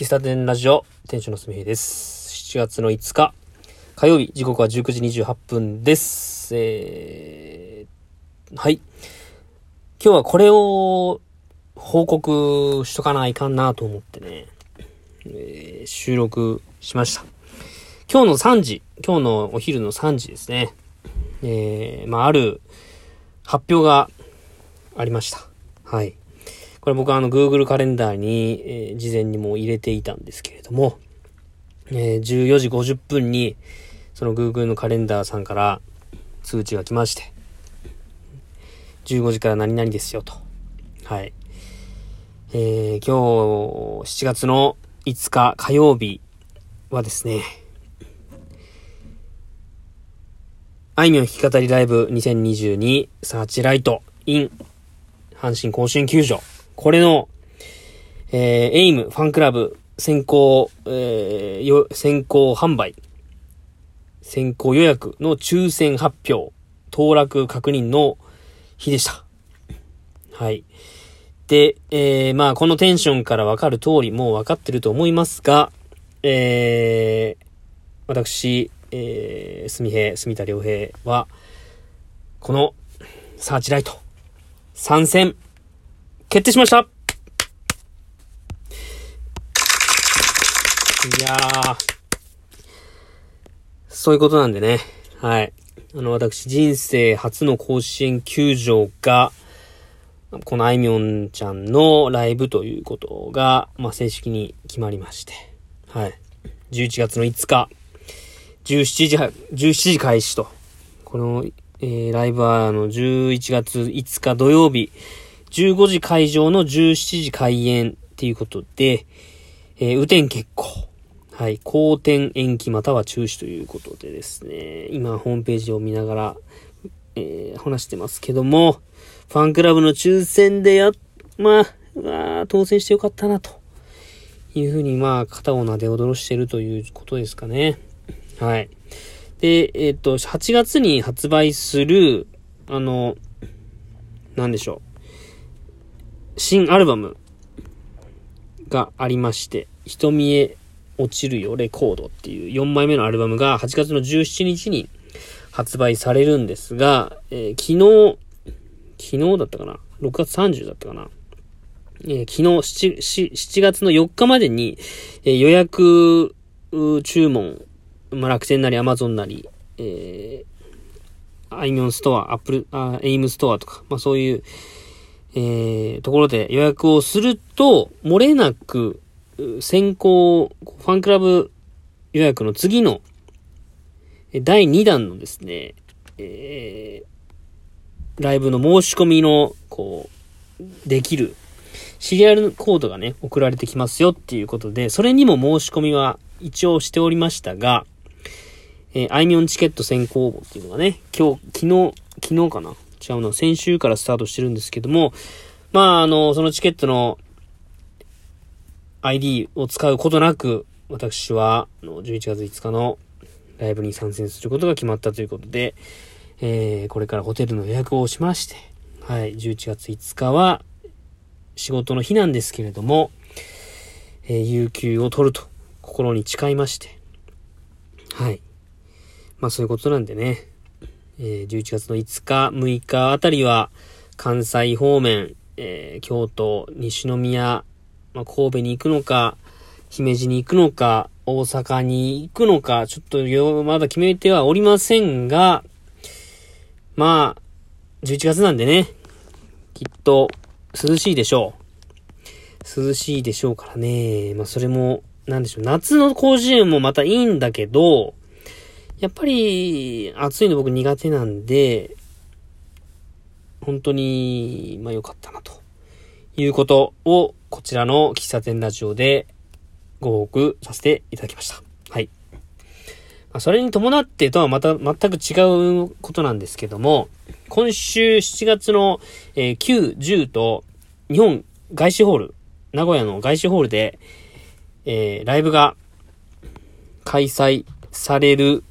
喫茶店ラジオ、店長のすみへいです。7月の5日、火曜日、時刻は19時28分です。えー、はい。今日はこれを報告しとかないかんなと思ってね、えー収録しました。今日の3時、今日のお昼の3時ですね。えー、まあ、ある発表がありました。はい。これ僕はあの Google カレンダーに、えー事前にも入れていたんですけれども、えー14時50分にその Google のカレンダーさんから通知が来まして、15時から何々ですよと。はい。えー今日7月の5日火曜日はですね、あいみょん弾き語りライブ2022サーチライト in 阪神甲子園球場。これの、えー、エイムファンクラブ先行、えー、よ、先行販売、先行予約の抽選発表、当落確認の日でした。はい。で、えー、まあ、このテンションからわかる通り、もうわかってると思いますが、えー、私、えー、すみへい、住田良平は、この、サーチライト、参戦、決定しましたいやー、そういうことなんでね。はい。あの、私、人生初の甲子園球場が、このあいみょんちゃんのライブということが、まあ、正式に決まりまして。はい。11月の5日、17時、17時開始と。この、えー、ライブは、あの、11月5日土曜日、15時会場の17時開演っていうことで、えー、雨天決行。はい。好転延期または中止ということでですね、今ホームページを見ながら、えー話してますけども、ファンクラブの抽選でや、まあ、まあ、当選してよかったな、というふうに、まあ、肩を撫で踊らしてるということですかね。はい。で、えっ、と、8月に発売する、あの、なんでしょう。新アルバムがありまして、瞳へ落ちるよレコードっていう4枚目のアルバムが8月の17日に発売されるんですが、えー昨日、昨日だったかな ?6 月30だったかな？えー昨日 7, 7, 月の4日までに、えー予約注文、まあ、楽天なりアマゾンなり、えー、アイミョンストア、アップル、あエイムストアとか、まあそういう、えー、ところで予約をすると、漏れなく、先行、ファンクラブ予約の次の、第2弾のですね、えー、ライブの申し込みの、こう、できる、シリアルコードがね、送られてきますよっていうことで、それにも申し込みは一応しておりましたが、えー、あいみょんチケット先行応募っていうのがね、今日、昨日、昨日かな違うな、先週からスタートしてるんですけども、まあ、あの、そのチケットの ID を使うことなく、私は、11月5日のライブに参戦することが決まったということで、えー、これからホテルの予約をしまして、はい、11月5日は仕事の日なんですけれども、えー有給を取ると心に誓いまして、はい。まあそういうことなんでね、えー11月の5日、6日あたりは関西方面、えー京都、西宮、まあ、神戸に行くのか、姫路に行くのか、大阪に行くのか、ちょっと、まだ決めてはおりませんが、まあ、11月なんでね、きっと涼しいでしょう。涼しいでしょうからね。まあそれも、なんでしょう、夏の甲子園もまたいいんだけど、やっぱり暑いの僕苦手なんで、本当に、まあ良かったなと。いうことを、こちらの喫茶店ラジオでご報告させていただきました。はい。まあ、それに伴ってとはまた全く違うことなんですけども、今週7月の、えー9、10と日本外資ホール、名古屋の外資ホールで、えーライブが開催される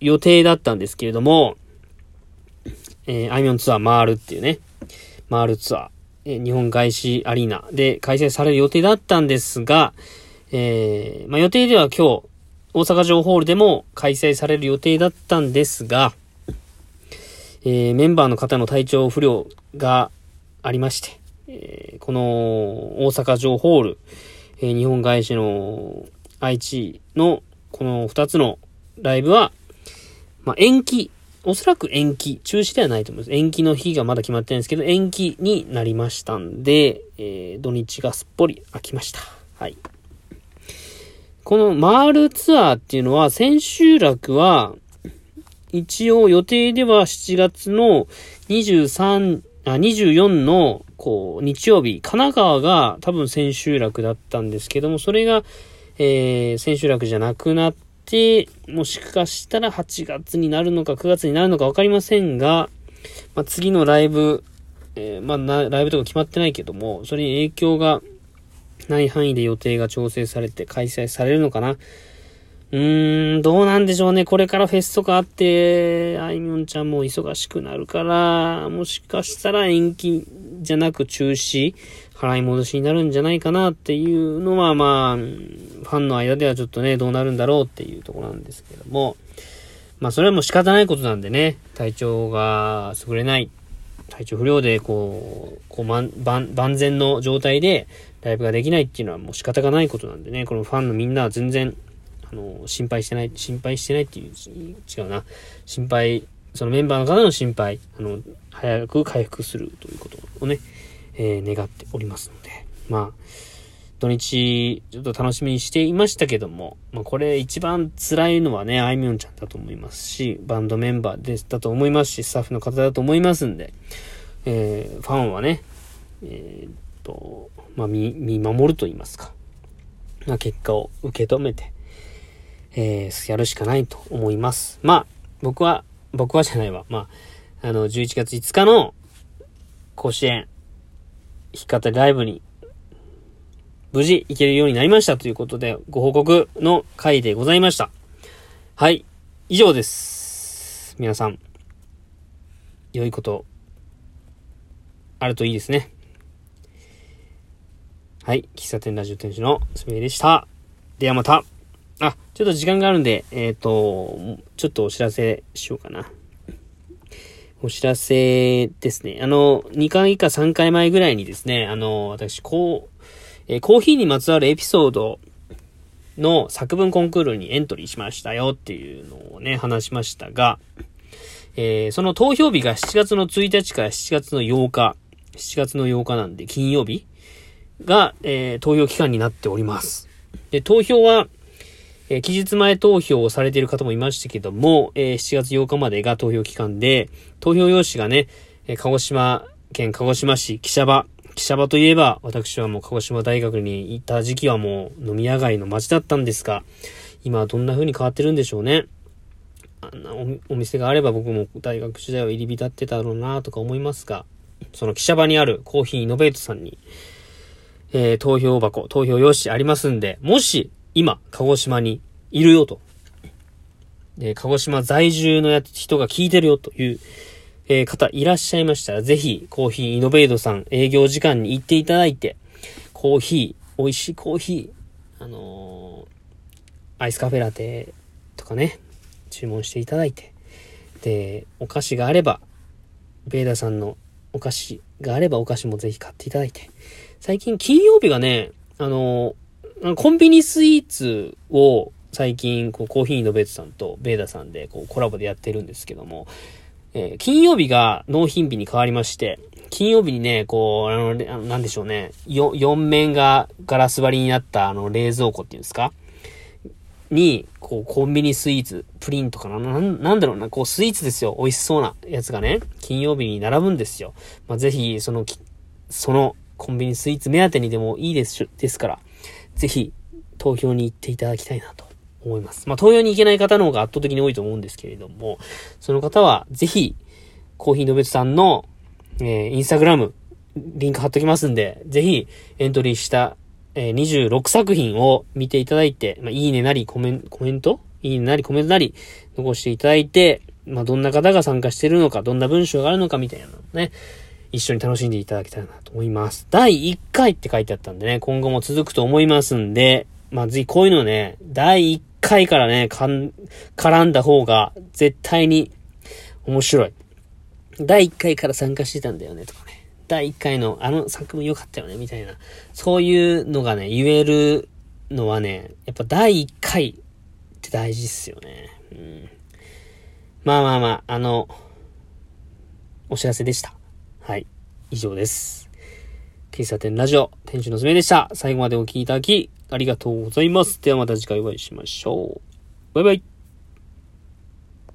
予定だったんですけれども、えー、アイミョンツアー回るっていうね、回るツアー、えー日本外資アリーナで開催される予定だったんですが、えー、まあ、予定では今日、大阪城ホールでも開催される予定だったんですが、えー、メンバーの方の体調不良がありまして、えー、この大阪城ホール、えー、日本外資の愛知のこの2つのライブは、まあ、延期、おそらく延期、中止ではないと思います。延期の日がまだ決まってないんですけど、延期になりましたんで、えー、土日がすっぽり空きました。はい。この回るツアーっていうのは、千秋楽は、一応予定では7月の23、あ、24の、こう、日曜日、神奈川が多分千秋楽だったんですけども、それが、えー、千秋楽じゃなくなって、もしかしたら8月になるのか9月になるのかわかりませんが、まあ、次のライブ、えー、まあ、ライブとか決まってないけども、それに影響がない範囲で予定が調整されて開催されるのかな。うーん、どうなんでしょうね。これからフェスとかあって、あいみょんちゃんも忙しくなるから、もしかしたら延期じゃなく中止、払い戻しになるんじゃないかなっていうのは、まあ、ファンの間ではちょっとね、どうなるんだろうっていうとこなんですけども、まあ、それはもう仕方ないことなんでね、体調が優れない、体調不良で、こう、こう、万、万全の状態でライブができないっていうのはもう仕方がないことなんでね、このファンのみんなは全然あの、心配してない、心配してないっていう、違うな。心配、そのメンバーの方の心配、あの、早く回復するということをね、えー、願っておりますので、まあ、土日、ちょっと楽しみにしていましたけども、まあ、これ一番辛いのはね、あいみょんちゃんだと思いますし、バンドメンバーでしたと思いますし、スタッフの方だと思いますんで、えー、ファンはね、えー、っと、まあ、見、見守ると言いますか、まあ、結果を受け止めて、えー、やるしかないと思います。まあ、僕は、僕はじゃないわ。まあ、あの、11月5日の甲子園、弾き語りライブに、無事行けるようになりましたということで、ご報告の回でございました。はい。以上です。皆さん、良いこと、あるといいですね。はい。喫茶店ラジオ店主のすみれでした。ではまた。あ、ちょっと時間があるんで、えっ、ー、と、ちょっとお知らせしようかな。お知らせですね。あの、2回か3回前ぐらいにですね、あの、私、こう、えー、コーヒーにまつわるエピソードの作文コンクールにエントリーしましたよっていうのをね、話しましたが、えー、その投票日が7月の1日から7月の8日、7月の8日なんで金曜日が、えー、投票期間になっております。で、投票は、え、期日前投票をされている方もいましたけども、え、7月8日までが投票期間で、投票用紙がね、え、鹿児島県鹿児島市記者場、記者場といえば、私はもう鹿児島大学に行った時期はもう飲み屋街の街だったんですが、今はどんな風に変わってるんでしょうね。あんなお店があれば僕も大学時代は入り浸ってたろうなとか思いますが、その記者場にあるコーヒーイノベートさんに、えー、投票箱、投票用紙ありますんで、もし今、鹿児島にいるよと。で、鹿児島在住のや人が聞いてるよという、えー、方いらっしゃいましたら、ぜひ、コーヒーイノベートさん営業時間に行っていただいて、コーヒー、美味しいコーヒー、あのー、アイスカフェラテとかね、注文していただいて、で、お菓子があれば、ベーダさんのお菓子があればお菓子もぜひ買っていただいて、最近金曜日がね、あのコンビニスイーツを最近、こう、コーヒーのベートさんとベーダさんで、こう、コラボでやってるんですけども、えー、金曜日が納品日に変わりまして、金曜日にね、こう、あの、あのなんでしょうね、よ、4面がガラス張りになったあの冷蔵庫っていうんですか？に、こう、コンビニスイーツ、プリンとかな、ななんだろうな、こう、スイーツですよ。美味しそうなやつがね、金曜日に並ぶんですよ。まあ、ぜひ、その、その、コンビニスイーツ目当てにでもいいです、ですから、ぜひ投票に行っていただきたいなと思います。まあ、投票に行けない方の方が圧倒的に多いと思うんですけれども、その方はぜひ、コーヒーのべつさんの、えー、インスタグラム、リンク貼っときますんで、ぜひエントリーした、えー、26作品を見ていただいて、まあ、いいねなりコメンコメント？いいねなりコメントなり残していただいて、まあ、どんな方が参加してるのか、どんな文章があるのかみたいなのね、一緒に楽しんでいただきたいなと思います。第1回って書いてあったんでね、今後も続くと思いますんで、まあ、ぜひこういうのね、第1回からね、かん、絡んだ方が絶対に面白い。第1回から参加してたんだよね、とかね。第1回のあの作文良かったよね、みたいな。そういうのがね、言えるのはね、やっぱ第1回って大事っすよね。うん。まあまあまあ、あの、お知らせでした。はい。以上です。喫茶店ラジオ、店主のすめでした。最後までお聴きいただき、ありがとうございます。ではまた次回お会いしましょう。バイバイ。